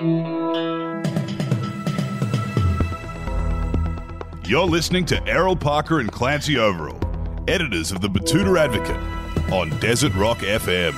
You're listening to Errol Parker and Clancy Overell, editors of the Betoota Advocate, on Desert Rock FM.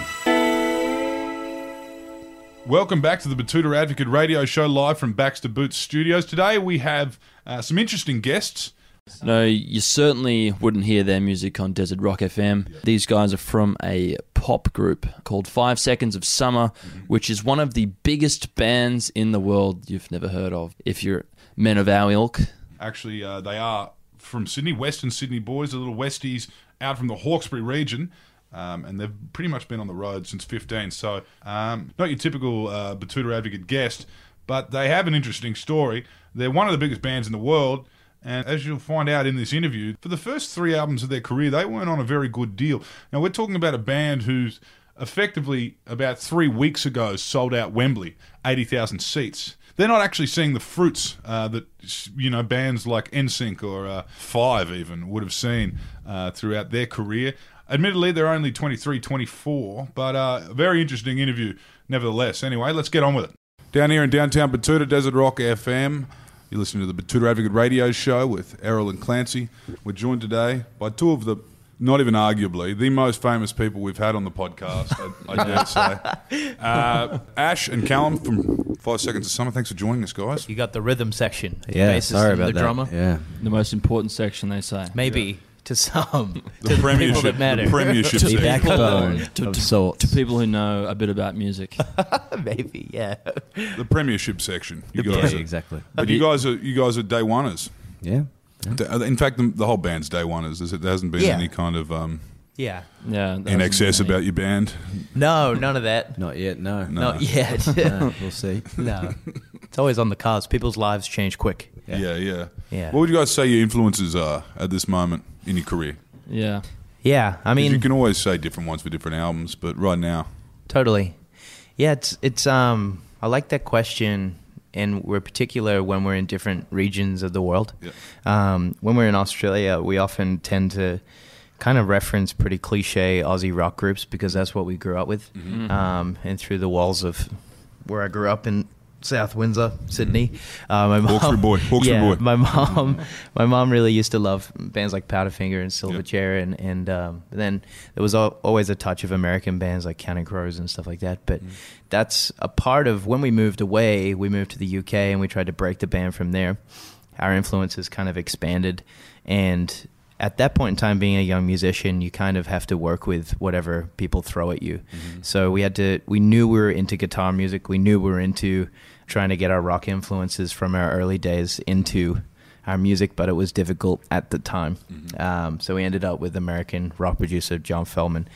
Welcome back to the Betoota Advocate radio show live from Baxter Boots Studios. Today we have uh, some interesting guests. No, you certainly wouldn't hear their music on Desert Rock FM. These guys are from a pop group called Five Seconds of Summer, which is one of the biggest bands in the world you've never heard of. If you're men of our ilk, Actually, uh, they are from Sydney, Western Sydney boys, the little Westies out from the Hawkesbury region. Um, and they've pretty much been on the road since 15. So, um, not your typical uh, Betoota Advocate guest, but they have an interesting story. They're one of the biggest bands in the world. And as you'll find out in this interview, for the first three albums of their career, they weren't on a very good deal. Now, we're talking about a band who's effectively about three weeks ago sold out Wembley, 80,000 seats. They're not actually seeing the fruits uh, that you know bands like NSYNC or uh, Five even would have seen uh, throughout their career. Admittedly, they're only 23, 24, but uh, a very interesting interview nevertheless. Anyway, let's get on with it. Down here in downtown Betoota, Desert Rock FM, you're listening to the Betoota Advocate radio show with Errol and Clancy. We're joined today by two of the, not even arguably, the most famous people we've had on the podcast, I, I dare say. Uh, Ash and Callum from Five Seconds of Summer, thanks for joining us, guys. You got the rhythm section. Yeah, bassist sorry and about the that. drummer. Yeah, the most important section, they say. Maybe to some, The to the people premiership, that matter. the premiership To the backbone To- of to- sorts. To people who know a bit about music. Maybe, yeah. the premiership section. You yeah, guys, are, exactly. but you guys are you guys are day oneers. Yeah, Da- In fact, the, the whole band's day oneers. There's- There hasn't been Yeah. any kind of um, Yeah. Yeah, in excess about your band. No, none of that. not yet. No, No. Not yet. No, we'll see. no. It's always on the cards. People's lives change quick. Yeah, yeah. Yeah. What would you guys say your influences are at this moment in your career? Yeah. Yeah, I mean, you can always say different ones for different albums, but right now, Totally. Yeah, it's it's um I like that question and we're particular when we're in different regions of the world. Yeah. Um, when we're in Australia, we often tend to kind of reference pretty cliche Aussie rock groups because that's what we grew up with. Mm-hmm. Um, and through the walls of where I grew up in South Windsor, Sydney, uh, my mom, Hawkesbury boy, Hawkesbury yeah, boy. my mom, my mom really used to love bands like Powderfinger and Silverchair, and and um, then there was always a touch of American bands like Counting Crows and stuff like that. But that's a part of when we moved away. We moved to the UK and we tried to break the band from there. Our influences kind of expanded, and at that point in time, being a young musician, you kind of have to work with whatever people throw at you. So we had to. We knew we were into guitar music. We knew we were into trying to get our rock influences from our early days into our music, but it was difficult at the time. Um, so we ended up with American rock producer John Feldmann.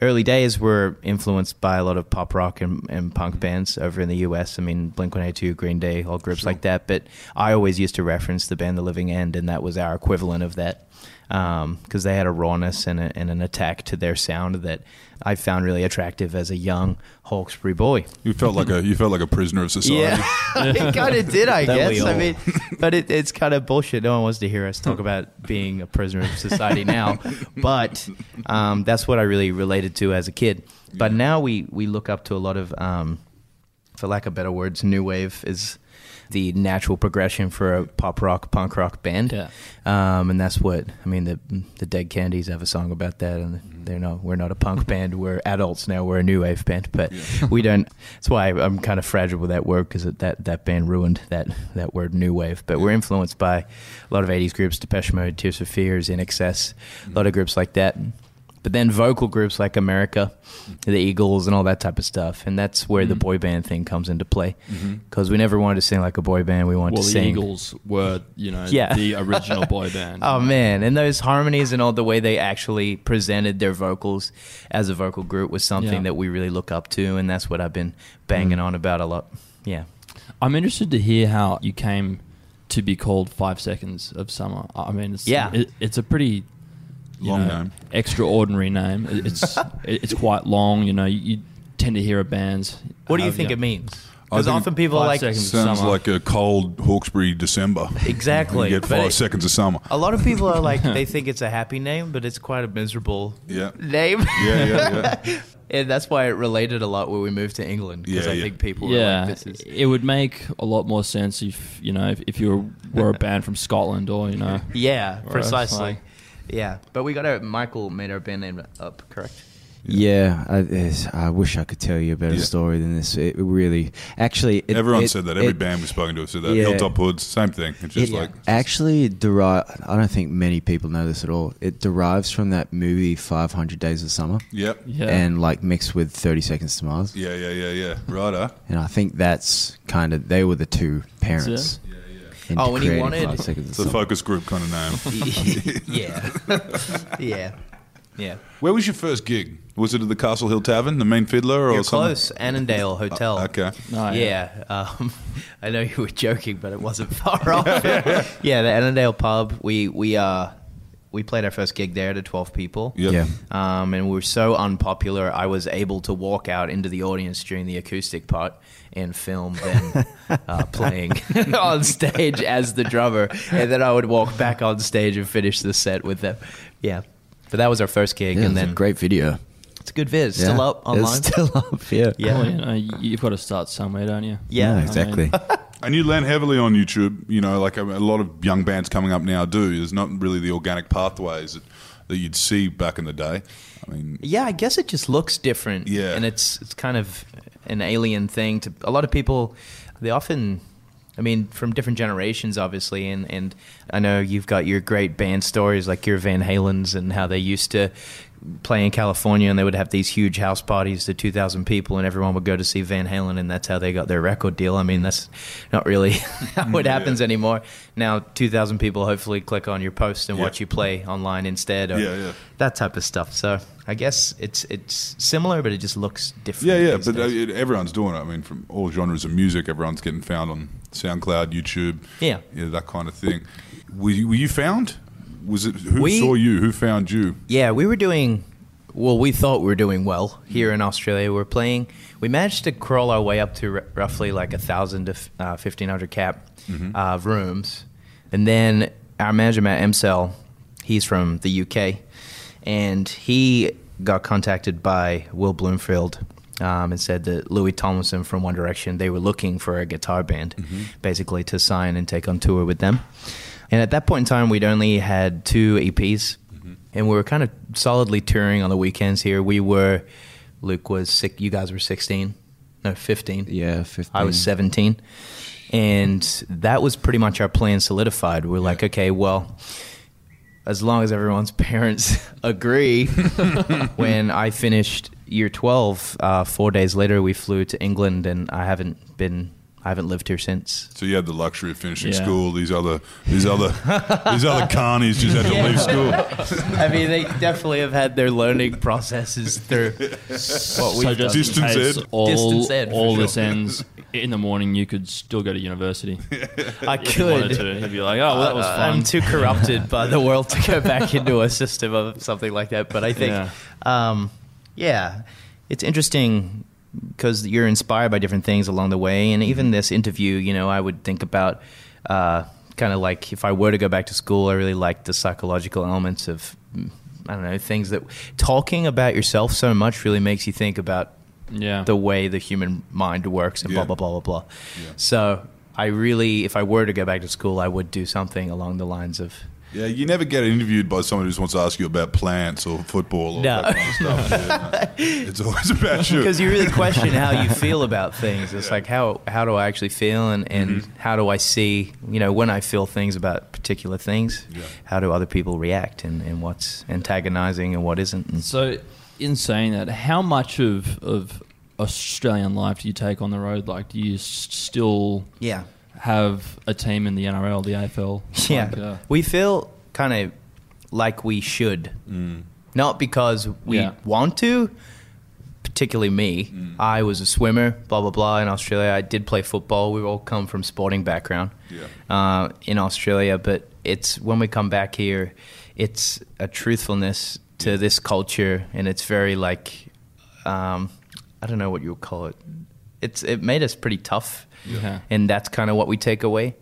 Early days were influenced by a lot of pop rock and, and punk bands over in the US. I mean, Blink 182, Green Day, all groups like that. But I always used to reference the band The Living End, and that was our equivalent of that because they had a rawness and, a, and an attack to their sound that I found really attractive as a young Hawkesbury boy. you felt like a you felt like a prisoner of society. Yeah, it kind of did, I guess. I mean, but it, it's kind of bullshit. No one wants to hear us talk about being a prisoner of society now. But um, that's what I really related to as a kid. But now we we look up to a lot of, um, for lack of better words, new wave is the natural progression for a pop rock, punk rock band. Yeah. Um, and that's what I mean. The the Dead Kennedys have a song about that, and they're not. We're not a punk band. We're adults now. We're a new wave band, but we don't. That's why I'm kind of fragile with that word because that that band ruined that that word new wave. But we're influenced by a lot of '80s groups, Depeche Mode, Tears for Fears, INXS, a lot of groups like that. But then vocal groups like America, the Eagles, and all that type of stuff, and that's where the mm-hmm. boy band thing comes into play. Mm-hmm. Because we never wanted to sing like a boy band. We wanted to sing. Well, to the sing. Eagles were, you know, Yeah. the original boy band. Oh man, and those harmonies and all the way they actually presented their vocals as a vocal group was something Yeah. that we really look up to, and that's what I've been banging mm-hmm. on about a lot. Yeah. I'm interested to hear how you came to be called Five Seconds of Summer. I mean, it's, Yeah. it, it's a pretty Long know, name. extraordinary name. It's it's quite long. You know, you, you tend to hear of bands. What do you um, think yeah, it means? Because often people are like Sounds summer. like a cold Hawkesbury December. exactly. You get five it- seconds of summer. A lot of people are like they think it's a happy name, but it's quite a miserable Yeah. name. Yeah, yeah, yeah. and that's why it related a lot when we moved to England because Yeah, I yeah. think people were yeah, like, "This is." it would make a lot more sense if you know if, if you were, were a band from Scotland or you know. Yeah, precisely. like- yeah, but we got our Michael made our band name up, correct? Yeah, I, I wish I could tell you a better Yeah. story than this. It really, actually, it, Everyone it- said that. Every it- band we've spoken to has said that. Yeah. Hilltop Hoods, same thing. It's just It like actually derive. I don't think many people know this at all. It derives from that movie Five Hundred Days of Summer, Yep. Yeah, and like mixed with Thirty Seconds to Mars. Yeah, yeah, yeah, yeah. Righto. And I think that's kind of they were the two parents. Yeah, yeah. into Oh, when he wanted- Five Seconds It's a focus group kind of name. yeah, yeah, yeah. Where was your first gig? Was it at the Castle Hill Tavern, the Mean Fiddler, or You're something? close, Annandale Hotel. Uh, okay. Oh, yeah, um, I know you were joking, but it wasn't far off. yeah, the Annandale pub. We we uh we played our first gig there to twelve people. Yep. Yeah. Um, and we were so unpopular, I was able to walk out into the audience during the acoustic part and film them uh, playing on stage as the drummer, and then I would walk back on stage and finish the set with them. Yeah, but that was our first gig, Yeah, and it's a then great video. it's a good viz. Still up online. It's still up. Yeah. Yeah. Well, you know, you've got to start somewhere, don't you? yeah, Yeah, exactly. And you land heavily on YouTube. You know, like a, a lot of young bands coming up now do. There's not really the organic pathways that, that you'd see back in the day. I mean, Yeah, I guess it just looks different. Yeah. and it's it's kind of an alien thing to a lot of people. They often, I mean, from different generations, obviously, and and I know you've got your great band stories like your Van Halens and how they used to play in California and they would have these huge house parties to 2,000 people and everyone would go to see Van Halen and that's how they got their record deal. I mean, that's not really how it happens anymore. Now, 2,000 people hopefully click on your post and Yeah. watch you play online instead. Or Yeah, yeah. That type of stuff. So I guess it's it's similar, but it just looks different. yeah, yeah. But uh, days. everyone's doing it. I mean, from all genres of music, everyone's getting found on SoundCloud, YouTube, Yeah. that kind of thing. Were you, were you found? Was it who We- saw you? Who found you? Yeah, we were doing well. We thought we were doing well here in Australia. We were playing. We managed to crawl our way up to r- roughly like a thousand to uh, fifteen hundred cap uh, rooms, and then our manager Matt Emsell, he's from the UK, and he got contacted by Will Bloomfield. Um, and said that Louis Tomlinson from One Direction they were looking for a guitar band, basically to sign and take on tour with them. And at that point in time, we'd only had two EPs, and we were kind of solidly touring on the weekends here. We were, Luke was sick. You guys were sixteen, no fifteen. Yeah, 15. I was seventeen, and that was pretty much our plan solidified. We're like, okay, well, as long as everyone's parents agree. when I finished year twelve, uh, four days later, we flew to England, and I haven't been. I haven't lived here since. So you had the luxury of finishing Yeah. school. These other, these other, these other carnies just had to leave school. I mean, they definitely have had their learning processes through what so we've just done. Distance in ed. all, Distance ed, all sure. this ends in the morning, you could still go to university. I If you wanted could. to. You'd be like, oh, well, that was Uh, fun. I'm too corrupted by the world to go back into a system of something like that. But I think, Yeah. um, yeah, it's interesting because you're inspired by different things along the way. And even this interview, you know, I would think about uh, kind of like if I were to go back to school, I really like the psychological elements of, I don't know, things that talking about yourself so much really makes you think about yeah. the way the human mind works and Yeah. blah blah blah blah blah. Yeah. So I really, if I were to go back to school, I would do something along the lines of Yeah, you never get interviewed by someone who just wants to ask you about plants or football or No. that kind of stuff. Yeah, no. It's always about you. because you really question how you feel about things. It's like how how do I actually feel and and Mm-hmm. how do I see you know when I feel things about particular things, Yeah. how do other people react and and what's antagonizing and what isn't. And So, in saying that, how much of of Australian life do you take on the road? Like, do you still yeah, have a team in the NRL, the AFL? Yeah, Like, uh, we feel kind of like we should, not because we Yeah. want to. Particularly me, I was a swimmer, blah blah blah. In Australia, I did play football. We all come from sporting background Yeah. uh, in Australia, but it's when we come back here, it's a truthfulness to this culture, and it's very like, um, I don't know what you would call it. It's it made us pretty tough, Yeah. and that's kind of what we take away.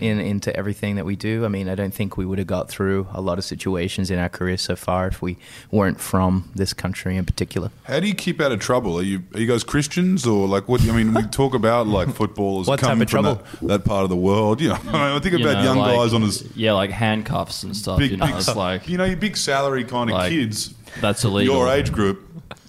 in into everything that we do. I mean, I don't think we would have got through a lot of situations in our career so far if we weren't from this country in particular. How do you keep out of trouble? Are you are you guys Christians or like what? I mean, we talk about like footballers What type coming of from trouble? that, that part of the world. You know, I think You about know, young like- guys on his yeah, like handcuffs and stuff. big, you know, big, it's like you know, your big salary kind of like, kids. that's illegal. Your age group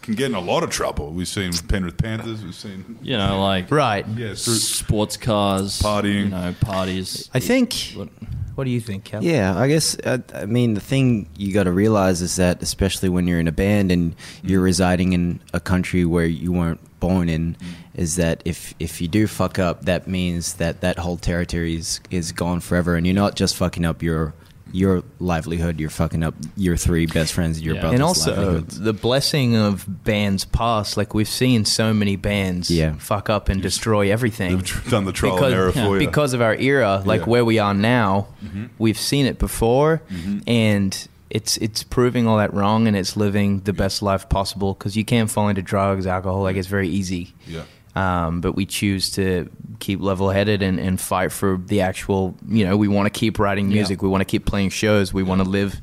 can get in a lot of trouble. We've seen Penrith Panthers. We've seen You know, like Right. yeah, through, sports cars, Partying. You know, parties. I think. What- What do you think, Cal? Yeah, I guess. Uh, I mean, the thing you got to realize is that, especially when you're in a band and you're residing in a country where you weren't born in, is that if if you do fuck up, that means that that whole territory is is gone forever, and you're not just fucking up your your livelihood, you're fucking up your three best friends and your Yeah. brothers' and also livelihoods. the blessing of bands past, like we've seen so many bands Yeah. fuck up and destroy everything. they've done the trial and error for you. because of our era, like Yeah. where we are now, Mm-hmm. we've seen it before, and it's it's proving all that wrong, and it's living the best life possible because you can't fall into drugs, alcohol, like it's very easy. yeah. Um, but we choose to keep level headed and, and fight for the actual, you know, we want to keep writing music. We want to keep playing shows. We want to live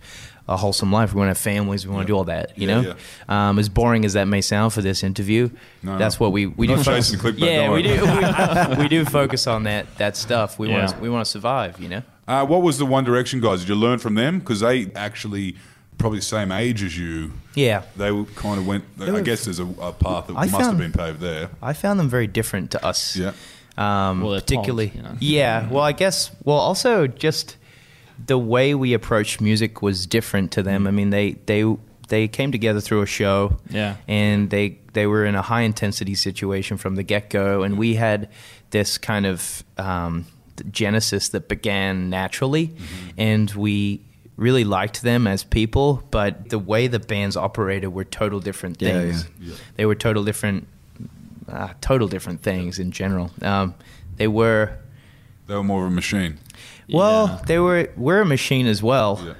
a wholesome life. We want to have families. We want to do all that, you Yeah, know? Um, as boring as that may sound for this interview, No, that's what we, we do. clickbait, yeah, we do. We, we do focus on that, that stuff. We want Yeah. to, we want to survive, you know? Uh, what was the One Direction guys? Did you learn from them? Because they actually probably the same age as you. Yeah. They were kind of went. I were- guess there's a, a path that I must have found- been paved there. I found them very different to us. Yeah. um, Well, particularly. punk, you know. Yeah, well, I guess. Well, also just the way we approached music was different to them. I mean, they they they came together through a show. Yeah. and they they were in a high intensity situation from the get go, and we had this kind of um, genesis that began naturally, Mm-hmm. and we. Really liked them as people, but the way the bands operated were total different things. yeah. Yeah. They were total different, uh, total different things in general. Um, they were They were more of a machine. well, Yeah. they were we're a machine as well. Yeah.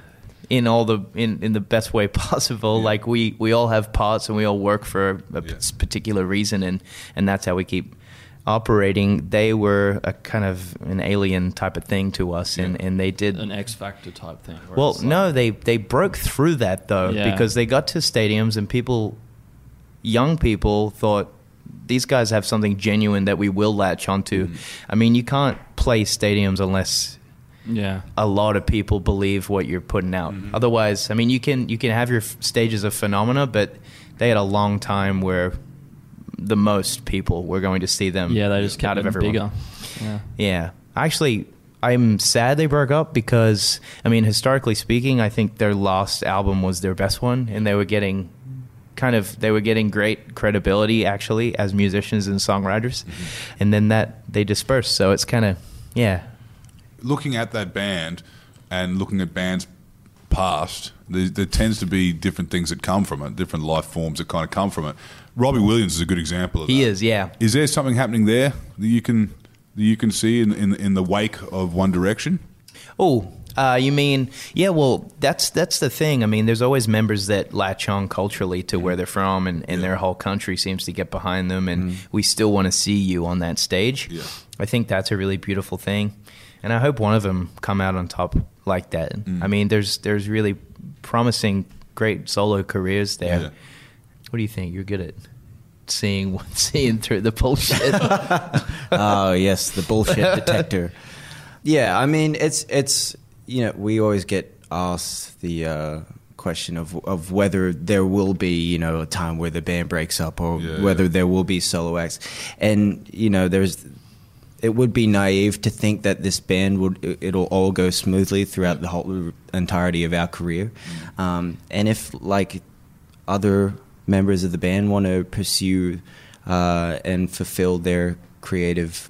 In all the in, in the best way possible, Yeah. like we, we all have parts and we all work for a Yeah. particular reason, and, and that's how we keep operating. They were a kind of an alien type of thing to us, and, Yeah. and they did An X Factor type thing. well, like- no, they they broke through that though Yeah. because they got to stadiums and people, young people thought these guys have something genuine that we will latch onto. Mm. I mean, you can't play stadiums unless Yeah. a lot of people believe what you're putting out. Mm-hmm. Otherwise, I mean, you can you can have your f- stages of phenomena, but they had a long time where the most people were going to see them. Yeah, they just out of it everyone. bigger. Yeah. Yeah. Actually, I'm sad they broke up because, I mean, historically speaking, I think their last album was their best one, and they were getting kind of they were getting great credibility actually as musicians and songwriters mm-hmm. and then that they dispersed so it's kind of yeah Looking at that band and looking at bands past, there, there tends to be different things that come from it, different life forms that kind of come from it. Robbie Williams is a good example of he is, yeah Is there something happening there that you can that you can see in in, in the wake of One Direction? Oh, uh, you mean yeah? Well, that's that's the thing. I mean, there's always members that latch on culturally to where they're from, and, and Yeah. their whole country seems to get behind them, and we still want to see you on that stage. Yeah. I think that's a really beautiful thing, and I hope one of them come out on top like that. I mean, there's there's really promising, great solo careers there. Yeah. What do you think? You're good at seeing seeing through the bullshit. oh yes, the bullshit detector. Yeah, I mean it's it's you know we always get asked the uh, question of of whether there will be you know a time where the band breaks up or Yeah, whether yeah. there will be solo acts, and you know there's. It would be naive to think that this band would it- it'll all go smoothly throughout the whole entirety of our career, um, and if like other members of the band want to pursue uh, and fulfill their creative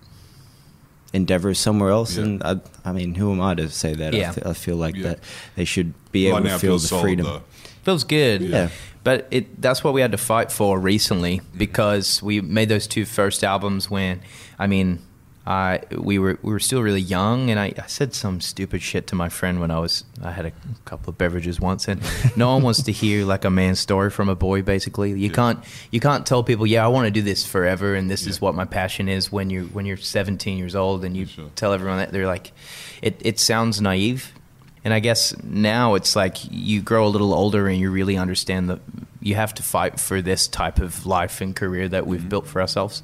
endeavors somewhere else. Yeah. And I, I mean, who am I to say that? I Yeah. I, feel like Yeah. that they should be right able now, to feel the solid, freedom. though. Feels good. Yeah. But it that's what we had to fight for recently because we made those two first albums when I mean I we were we were still really young, and I, I said some stupid shit to my friend when I was I had a couple of beverages once, and no one wants to hear like a man's story from a boy. Basically, you can't you can't tell people, yeah, I want to do this forever, and this is what my passion is. When you when you're 17 years old, and you Sure. tell everyone that they're like, it it sounds naive, and I guess now it's like you grow a little older and you really understand that you have to fight for this type of life and career that we've mm-hmm. built for ourselves.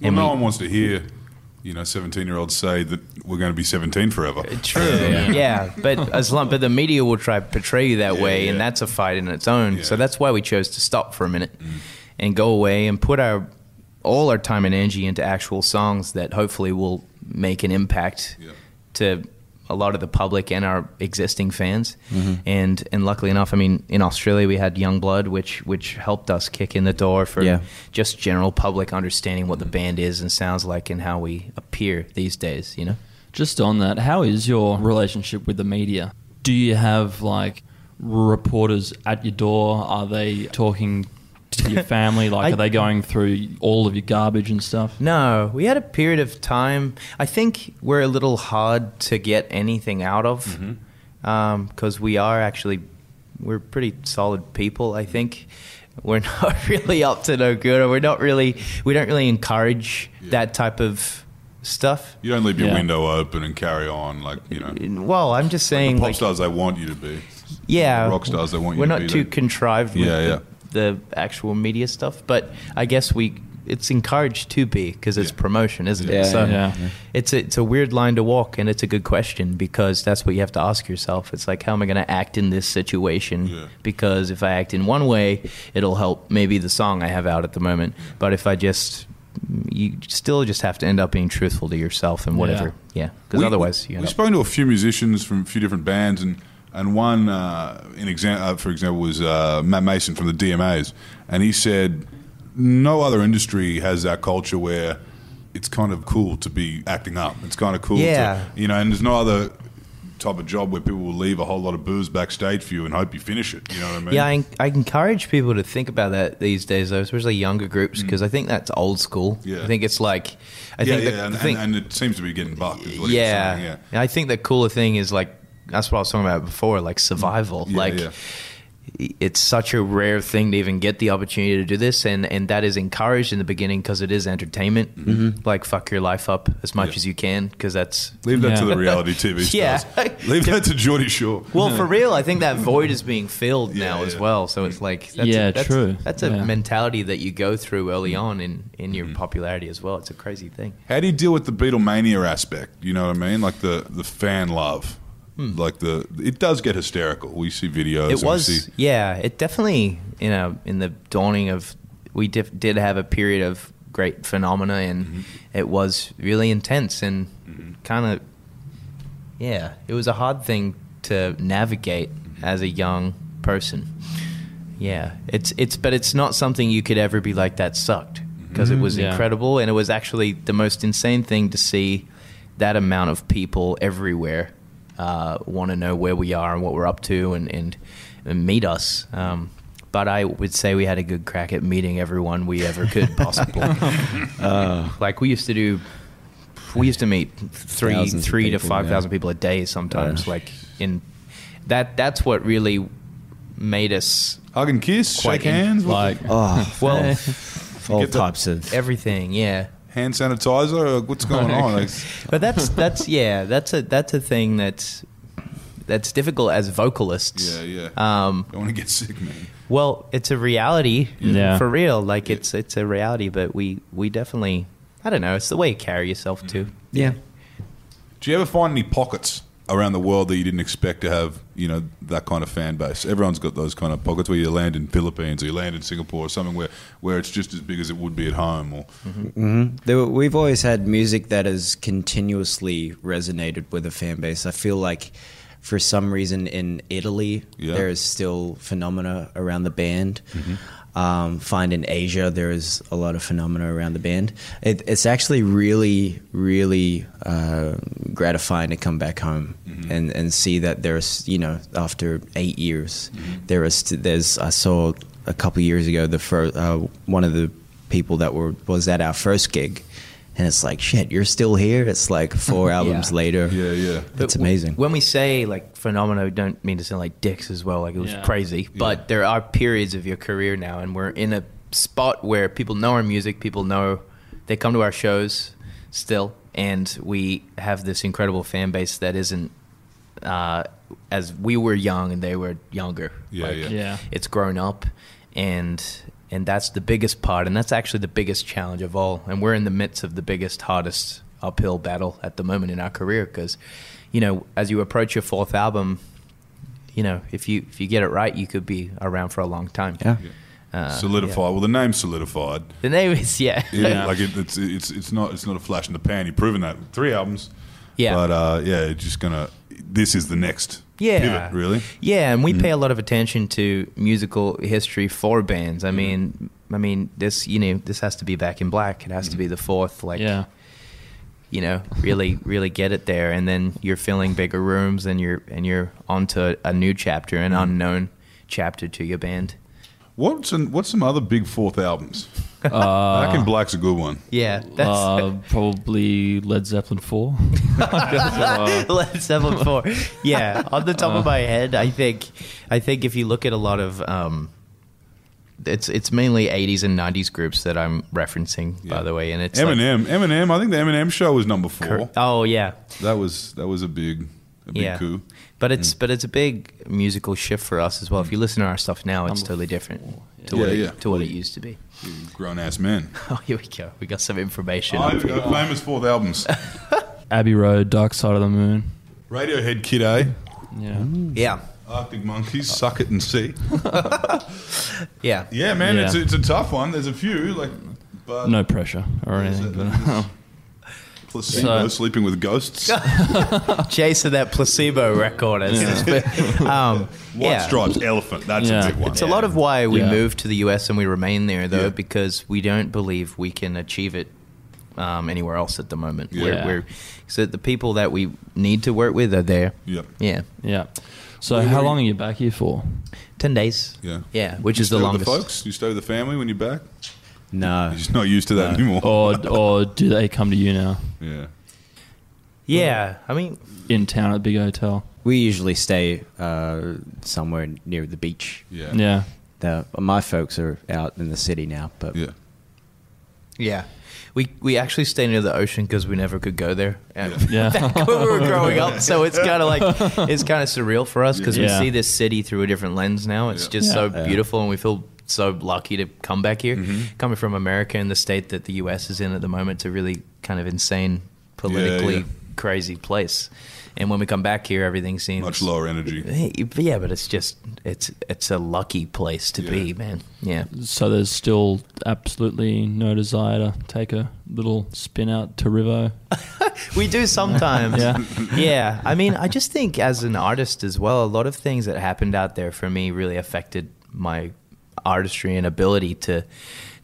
Well, And no we- one wants to hear, you know, seventeen-year-olds say that we're going to be seventeen forever. Uh, true. Um, yeah. but as long, but the media will try to portray you that Yeah, way, and that's a fight in its own. So that's why we chose to stop for a minute mm. and go away and put our all our time and energy into actual songs that hopefully will make an impact Yeah. to a lot of the public and our existing fans. Mm-hmm. And and luckily enough, I mean, in Australia we had Youngblood, which which helped us kick in the door for Yeah. just general public understanding what the band is and sounds like and how we appear these days. You know. Just on that, how is your relationship with the media? Do you have like reporters at your door? Are they talking to your family? Like, I- are they going through all of your garbage and stuff? No, we had a period of time. I think we're a little hard to get anything out of mm-hmm. um, because we are actually we're pretty solid people. I think we're not really up to no good, or we're not really we don't really encourage Yeah. that type of stuff. You don't leave your Yeah. window open and carry on like you know. Well, I'm just The saying, pop like, stars they want you to be. yeah, rock stars they want you We're to not be too the- contrived with Yeah, the, yeah. The actual media stuff, but I guess we it's encouraged to be because it's Yeah. promotion, isn't Yeah, it? So yeah. it's a, it's a weird line to walk, and it's a good question because that's what you have to ask yourself. It's like, how am I going to act in this situation? Yeah. Because if I act in one way, it'll help maybe the song I have out at the moment. But if I just you still just have to end up being truthful to yourself and whatever. Yeah, because We- otherwise you we end up. spoke to a few musicians from a few different bands, and and one, uh, in exam- uh, for example, was uh, Matt Mason from the DMAs, and he said no other industry has that culture where it's kind of cool to be acting up. It's kind of cool, Yeah. to, you know, and there's no other type of job where people will leave a whole lot of booze backstage for you and hope you finish it. You know what I mean? Yeah, I, I encourage people to think about that these days, though, especially younger groups, because I think that's old school. Mm. Yeah. I think it's like, I yeah, think yeah, the, and, the thing, and, and it seems to be getting bucked. Yeah, yeah. I think the cooler thing is like that's what I was talking about before, like survival. Yeah, like yeah. it's such a rare thing to even get the opportunity to do this, and and that is encouraged in the beginning because it is entertainment. Like fuck your life up as much Mm-hmm. Yeah. as you can because that's Leave that to the reality TV stars. Yeah. Leave that to Geordie Shore. well, for real, I think that void is being filled Yeah, now as well. So it's like, that's Yeah, a, that's, true. That's a Yeah. mentality that you go through early on in, in your Mm-hmm. popularity as well. It's a crazy thing. How do you deal with the Beatlemania aspect? You know what I mean? Like the, the fan love. Like the it does get hysterical. We see videos. Hmm. It was, see- yeah, it definitely, you know, in the dawning of, we dif- did have a period of great phenomena, and Mm-hmm. it was really intense and kind of, yeah, it was a hard thing to navigate Mm-hmm. as a young person. Yeah, it's it's, but it's not something you could ever be like that sucked because it was Yeah. incredible, and it was actually the most insane thing to see that amount of people everywhere uh, want to know where we are and what we're up to and, and, and meet us. Um, but I would say we had a good crack at meeting everyone we ever could possibly. uh, like we used to do, we used to meet three, Thousands of three to five thousand yeah. people a day sometimes. Yeah. Like in that, that's what really made us hug and kiss, shake in- hands, Like, Oh, well all types of. everything. Yeah. Hand sanitizer. Or what's going on? But that's that's yeah that's a that's a thing that's that's difficult as vocalists. yeah, yeah. Um, Don't want to get sick, man. well, it's a reality Yeah. for real. Like it's it's a reality, but we we definitely I don't know. It's the way you carry yourself too. Yeah. Do you ever find any pockets around the world that you didn't expect to have? You know that kind of fan base. Everyone's got those kind of pockets where you land in Philippines or you land in Singapore or something where where it's just as big as it would be at home. Or hmm There, were- we've always had music that has continuously resonated with a fan base. I feel like for some reason in Italy, Yeah. there is still phenomena around the band. Um, find in Asia, there is a lot of phenomena around the band. It, it's actually really, really uh, gratifying to come back home and, and see that there's, you know, after eight years, there is, there's, I saw a couple of years ago, the first, uh, one of the people that were was at our first gig, and it's like shit. You're still here. It's like four albums Yeah. later. Yeah, yeah. It's But amazing. When we say like phenomena, we don't mean to sound like dicks as well. Like it was Yeah. crazy, but there are periods of your career now, and we're in a spot where people know our music. People know they come to our shows still, and we have this incredible fan base that isn't uh, as we were young and they were younger. Yeah, Like, yeah. Yeah. It's grown up, and and that's the biggest part, and that's actually the biggest challenge of all. And we're in the midst of the biggest, hardest uphill battle at the moment in our career because, you know, as you approach your fourth album, you know, if you if you get it right, you could be around for a long time. Yeah. Uh, solidified. Well, the name's solidified. The name is yeah. Yeah, like it, it's it's it's not it's not a flash in the pan. You've proven that three albums. Yeah. but uh, yeah, it's just gonna. This is the next Yeah. pivot, really. Yeah, and we Mm-hmm. pay a lot of attention to musical history for bands. I Mm-hmm. mean, I mean, this you know, this has to be Back in Black. It has to be Mm-hmm. the fourth, like yeah. you know, really, really get it there, and then you're filling bigger rooms, and you're and you're onto a new chapter, an Mm-hmm. unknown chapter to your band. What's an, what's some other big fourth albums? Uh, Back in Black's a good one. Yeah, that's uh, probably Led Zeppelin 4. Uh, Led Zeppelin four. Yeah, on the top of my head, I think, I think if you look at a lot of, um, it's it's mainly '80s and '90s groups that I'm referencing, Yeah. by the way, and it's like- Eminem, Eminem. I think the Eminem show was number four. oh yeah, That was that was a big a big yeah. coup. But Mm. it's but it's a big musical shift for us as well. If you listen to our stuff now, it's Number totally different to Yeah, what it, to what it used to be. Grown ass men. Oh, here we go. We got some information. Oh, up we go. Famous fourth albums. Abbey Road, Dark Side of the Moon. Radiohead, Kid A, Yeah. Yeah, Arctic Monkeys, Suck It and See. yeah. Yeah, man, Yeah. it's a, it's a tough one. There's a few like, but No pressure or There's anything. A- placebo, So- sleeping with ghosts. Jason, that placebo record is. um, White yeah. Stripes, Elephant. That's Yeah. a big one. It's a lot of why we Yeah. moved to the US and we remain there, though, Yeah. because we don't believe we can achieve it um, anywhere else at the moment. Yeah. We're, we're, so the people that we need to work with are there. Yep. Yeah, yeah. So Where how were long are you back here for? ten days. Yeah. Yeah, which You is the stay with longest. The folks, you stay with the family when you're back. No. You're just not used to that No. anymore. Or or do they come to you now Yeah. Yeah, I mean, in town at the big hotel? We usually stay uh, somewhere near the beach. Yeah. Yeah. The, my folks are out in the city now, but Yeah. yeah. We, we actually stay near the ocean because we never could go there. And Yeah. when we were growing up, so it's kind of like it's kind of surreal for us because Yeah. we see this city through a different lens now. It's Yeah. just Yeah. so Yeah. beautiful, and we feel so lucky to come back here. Mm-hmm. Coming from America and the state that the U.S. is in at the moment, it's a really kind of insane, politically yeah. crazy place. And when we come back here, everything seems Much lower energy. Yeah, but it's just it's it's a lucky place to be, man. Yeah. So there's still absolutely no desire to take a little spin out to Rivo. We do sometimes. Yeah. yeah. I mean, I just think as an artist as well, a lot of things that happened out there for me really affected my artistry and ability to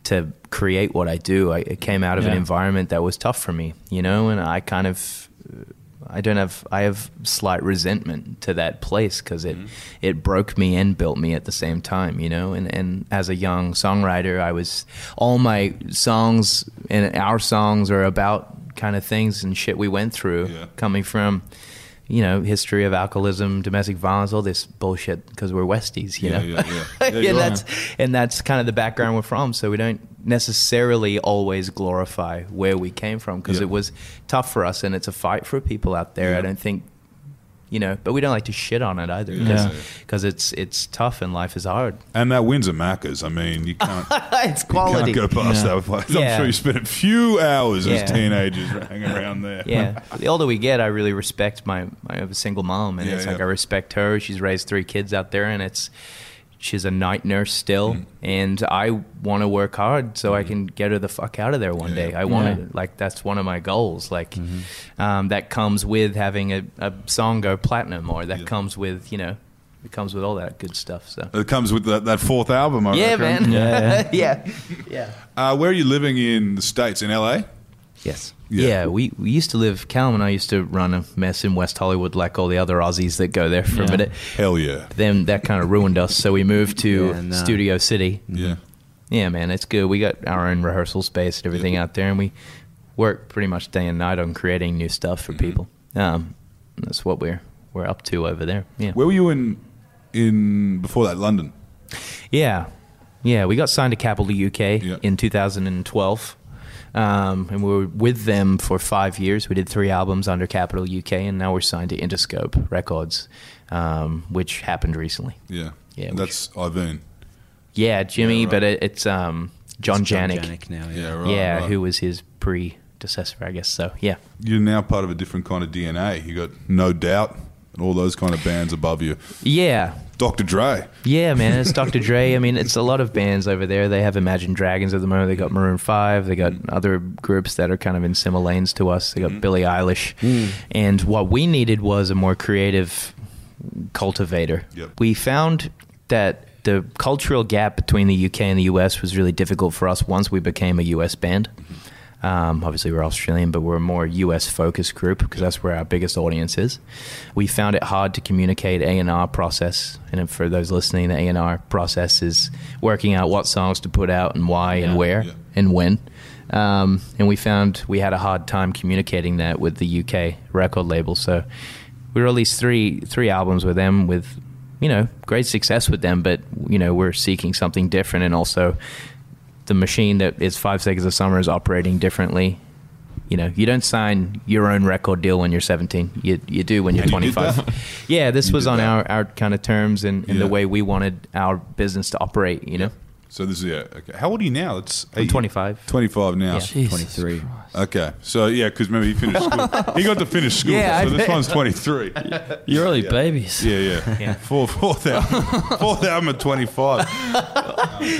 to create what I do. I it came out of an environment that was tough for me, you know, and I kind of I don't have I have slight resentment to that place because it mm-hmm. it broke me and built me at the same time, you know. And and as a young songwriter, I was all my songs and our songs are about kind of things and shit we went through Yeah. coming from you know history of alcoholism, domestic violence, all this bullshit because we're Westies, you Yeah, know. yeah, yeah. Yeah, and that's and that's kind of the background we're from. So we don't necessarily always glorify where we came from because it was tough for us, and it's a fight for people out there. I don't think, you know, but we don't like to shit on it either Yeah. because it's it's tough and life is hard. And that Windsor Macca's. I mean, you can't. it's quality. You can't go past Yeah. that place. Yeah. I'm sure you spent a few hours Yeah. as teenagers hanging around there. yeah. The older we get, I really respect my. I have a single mom, and Yeah, it's like. I respect her. She's raised three kids out there, and it's she's a night nurse still, Mm. and I want to work hard so I can get her the fuck out of there one Yeah. day. I want Yeah. to like that's one of my goals. Like Mm-hmm. um, that comes with having a, a song go platinum, or that Yeah. comes with you know. It comes with all that good stuff. So It comes with that, that fourth album. I yeah, reckon. man. Yeah, yeah, yeah. Uh, where are you living in the states? In LA? Yes. Yeah. Yeah. we, we used to live, Callum and I used to run a mess in West Hollywood like all the other Aussies that go there for Yeah. a minute. Hell yeah. Then that kind of ruined us, so we moved to Yeah, no. Studio City. Yeah. Yeah, man, it's good. We got our own rehearsal space and everything Yeah. out there, and we work pretty much day and night on creating new stuff Mm-hmm. for people. Um, that's what we're we're up to over there. Yeah. Where were you in in before that? London. Yeah, yeah. We got signed to Capitol UK Yeah. in 2012, um, and we were with them for five years. We did three albums under Capitol UK, and now we're signed to Interscope Records, um, which happened recently. Yeah. Yeah, That's Iovine. Yeah, Jimmy, Yeah, right. but it, it's um, John It's John Janick. Janick now. Yeah. Yeah. Right. yeah, right. who was his predecessor, I guess. So yeah, You're now part of a different kind of DNA. You got No Doubt and all those kind of bands above you. yeah, Dr. Dre. Yeah, man, it's Dr. Dre. I mean, it's a lot of bands over there. They have Imagine Dragons at the moment. They got Maroon Five. They got other groups that are kind of in similar lanes to us. They got mm. Billie Eilish. Mm. And what we needed was a more creative cultivator. Yep. We found that the cultural gap between the UK and the US was really difficult for us once we became a US band. Mm-hmm. Um, obviously, we're Australian, but we're a more US focused group because that's where our biggest audience is. We found it hard to communicate A and R process, and for those listening, the A and R process is working out what songs to put out and why and where Yeah. and when. Um, and we found we had a hard time communicating that with the UK record label. So we released three three albums with them with you know great success with them, but you know we're seeking something different, and also the machine that is Five Seconds of Summer is operating differently. You know, you don't sign your own record deal when you're 17. You you do when you're And you 25. that? yeah, this You was on that. our, our kind of terms and, and Yeah. the way we wanted our business to operate. You know, So this is yeah. Okay. How old are you now? It's I'm 25. 25 now. Yeah. Jesus 23. Christ. Okay. So yeah, because remember he finished school. he got to finish school. Yeah, so I this bet. one's 23. You're early Yeah. babies. Yeah, yeah. Yeah. Fourth, fourth album. Fourth album at 25.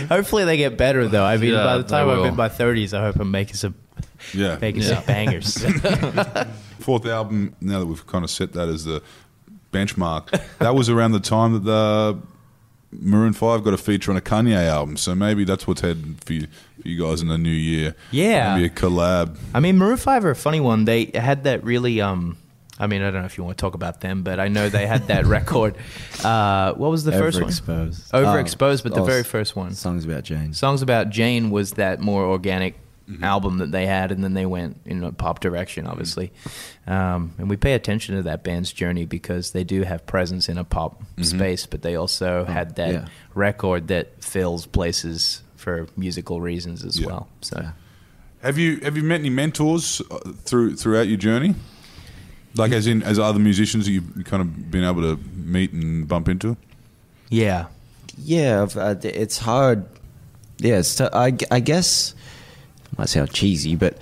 Hopefully they get better though. I mean, Yeah, by the time I'm in my 30s, I hope I'm making some Yeah. making Yeah. some bangers. Fourth album. Now that we've kind of set that as the benchmark, that was around the time that the Maroon Five got a feature on a Kanye album. So maybe that's what's heading for you, for you guys in the new year. Yeah. maybe a collab. I mean, Maroon Five are a funny one. They had that really. Um, I mean, I don't know if you want to talk about them, but I know they had that record. Uh, what was the first one? Overexposed. Overexposed, but the Oh, very first one. Songs about Jane. Songs about Jane was that more organic Mm-hmm. album that they had, and then they went in a pop direction, obviously. Um, and we pay attention to that band's journey because they do have presence in a pop space, but they also had that yeah. record that fills places for musical reasons as Yeah. well. So. Have you have you met any mentors uh, through throughout your journey? Like as in as other musicians that you've kind of been able to meet and bump into? Yeah. Yeah, it's hard. Yeah, it's t- I, I guess might sound cheesy, but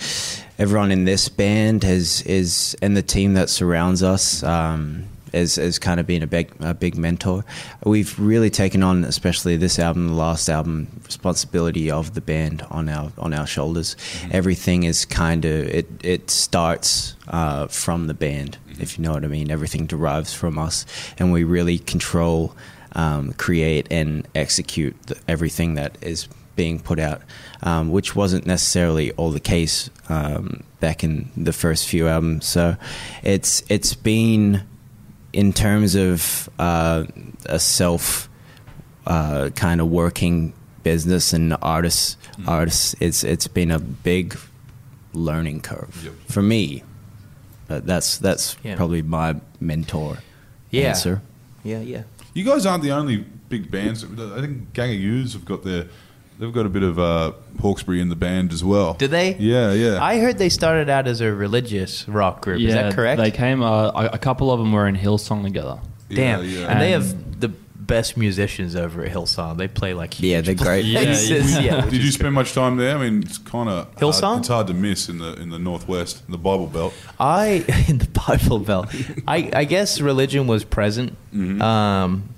everyone in this band has is and the team that surrounds us um, has, has kind of been a big a big mentor. We've really taken on, especially this album, the last album, responsibility of the band on our on our shoulders. Everything is kind of it it starts uh, from the band, if you know what I mean. Everything derives from us, and we really control um, create and execute the, everything that is being put out, um, which wasn't necessarily all the case um, back in the first few albums. So it's it's been in terms of uh, a self uh, kind of working business and artists artists it's it's been a big learning curve Yep. for me. But that's that's Yeah. probably my mentor Yeah. answer. Yeah, yeah. You guys aren't the only big bands. I think Gang of Youths have got their. They've got a bit of uh, Hawkesbury in the band as well. Did they? Yeah, yeah. I heard they started out as a religious rock group. Is that correct? They came. Uh, a a couple of them were in Hillsong together. Damn. Yeah, yeah. And they have the best musicians over at Hillsong. They play like Yeah, they're great. Yeah, places. yeah. yeah. Did you spend much time there? I mean, it's kind of Hillsong? it's hard to miss in the in the northwest, in the Bible Belt. I in the Bible Belt. I, I guess religion was present. Mm-hmm. Um,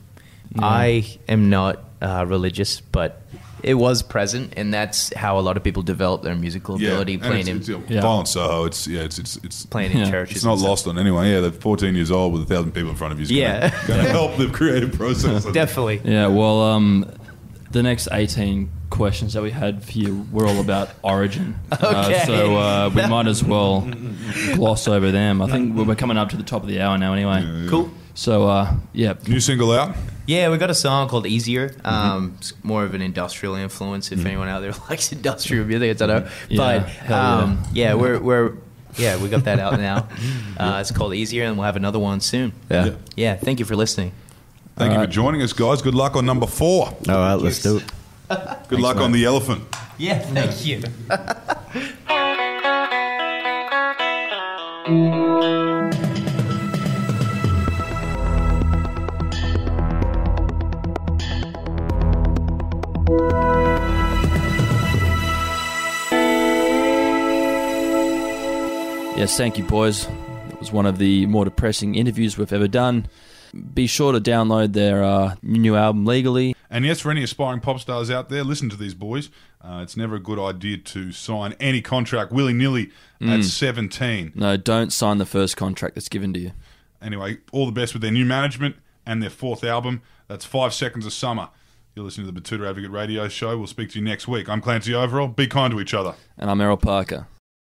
I am not uh, religious, but it was present, and that's how a lot of people develop their musical ability and playing it's, in it's, yeah, Yeah. Violent Soho. It's yeah, it's it's it's playing in Yeah. churches. It's not and stuff. lost on anyone. Yeah, they're 14 years old with a thousand people in front of you. Is Yeah. going to help the creative process. Definitely. Yeah. Well, um, the next eighteen questions that we had for you were all about origin. Okay. Uh, so uh, we might as well gloss over them. I think we're coming up to the top of the hour now, anyway. Cool. So uh, yeah, New single out. Yeah, we got a song called Easier. Um, It's more of an industrial influence. If anyone out there likes industrial music, I don't know. Yeah, but hell yeah. um, yeah. we're we're yeah, we got that out now. Uh, it's called Easier, and we'll have another one soon. Yeah. Yeah. Yeah, thank you for listening. Thank you All for joining us, guys. Good luck on number four. All right, let's do it. Good luck on the elephant. Yeah, thank you. Yes, thank you, boys. It was one of the more depressing interviews we've ever done. Be sure to download their uh, new album legally. And yes, for any aspiring pop stars out there, listen to these boys. Uh, it's never a good idea to sign any contract willy nilly at 17. No, don't sign the first contract that's given to you. Anyway, all the best with their new management and their fourth album. That's Five Seconds of Summer. You're listening to the Betoota Advocate Radio Show. We'll speak to you next week. I'm Clancy Overell. Be kind to each other. And I'm Errol Parker.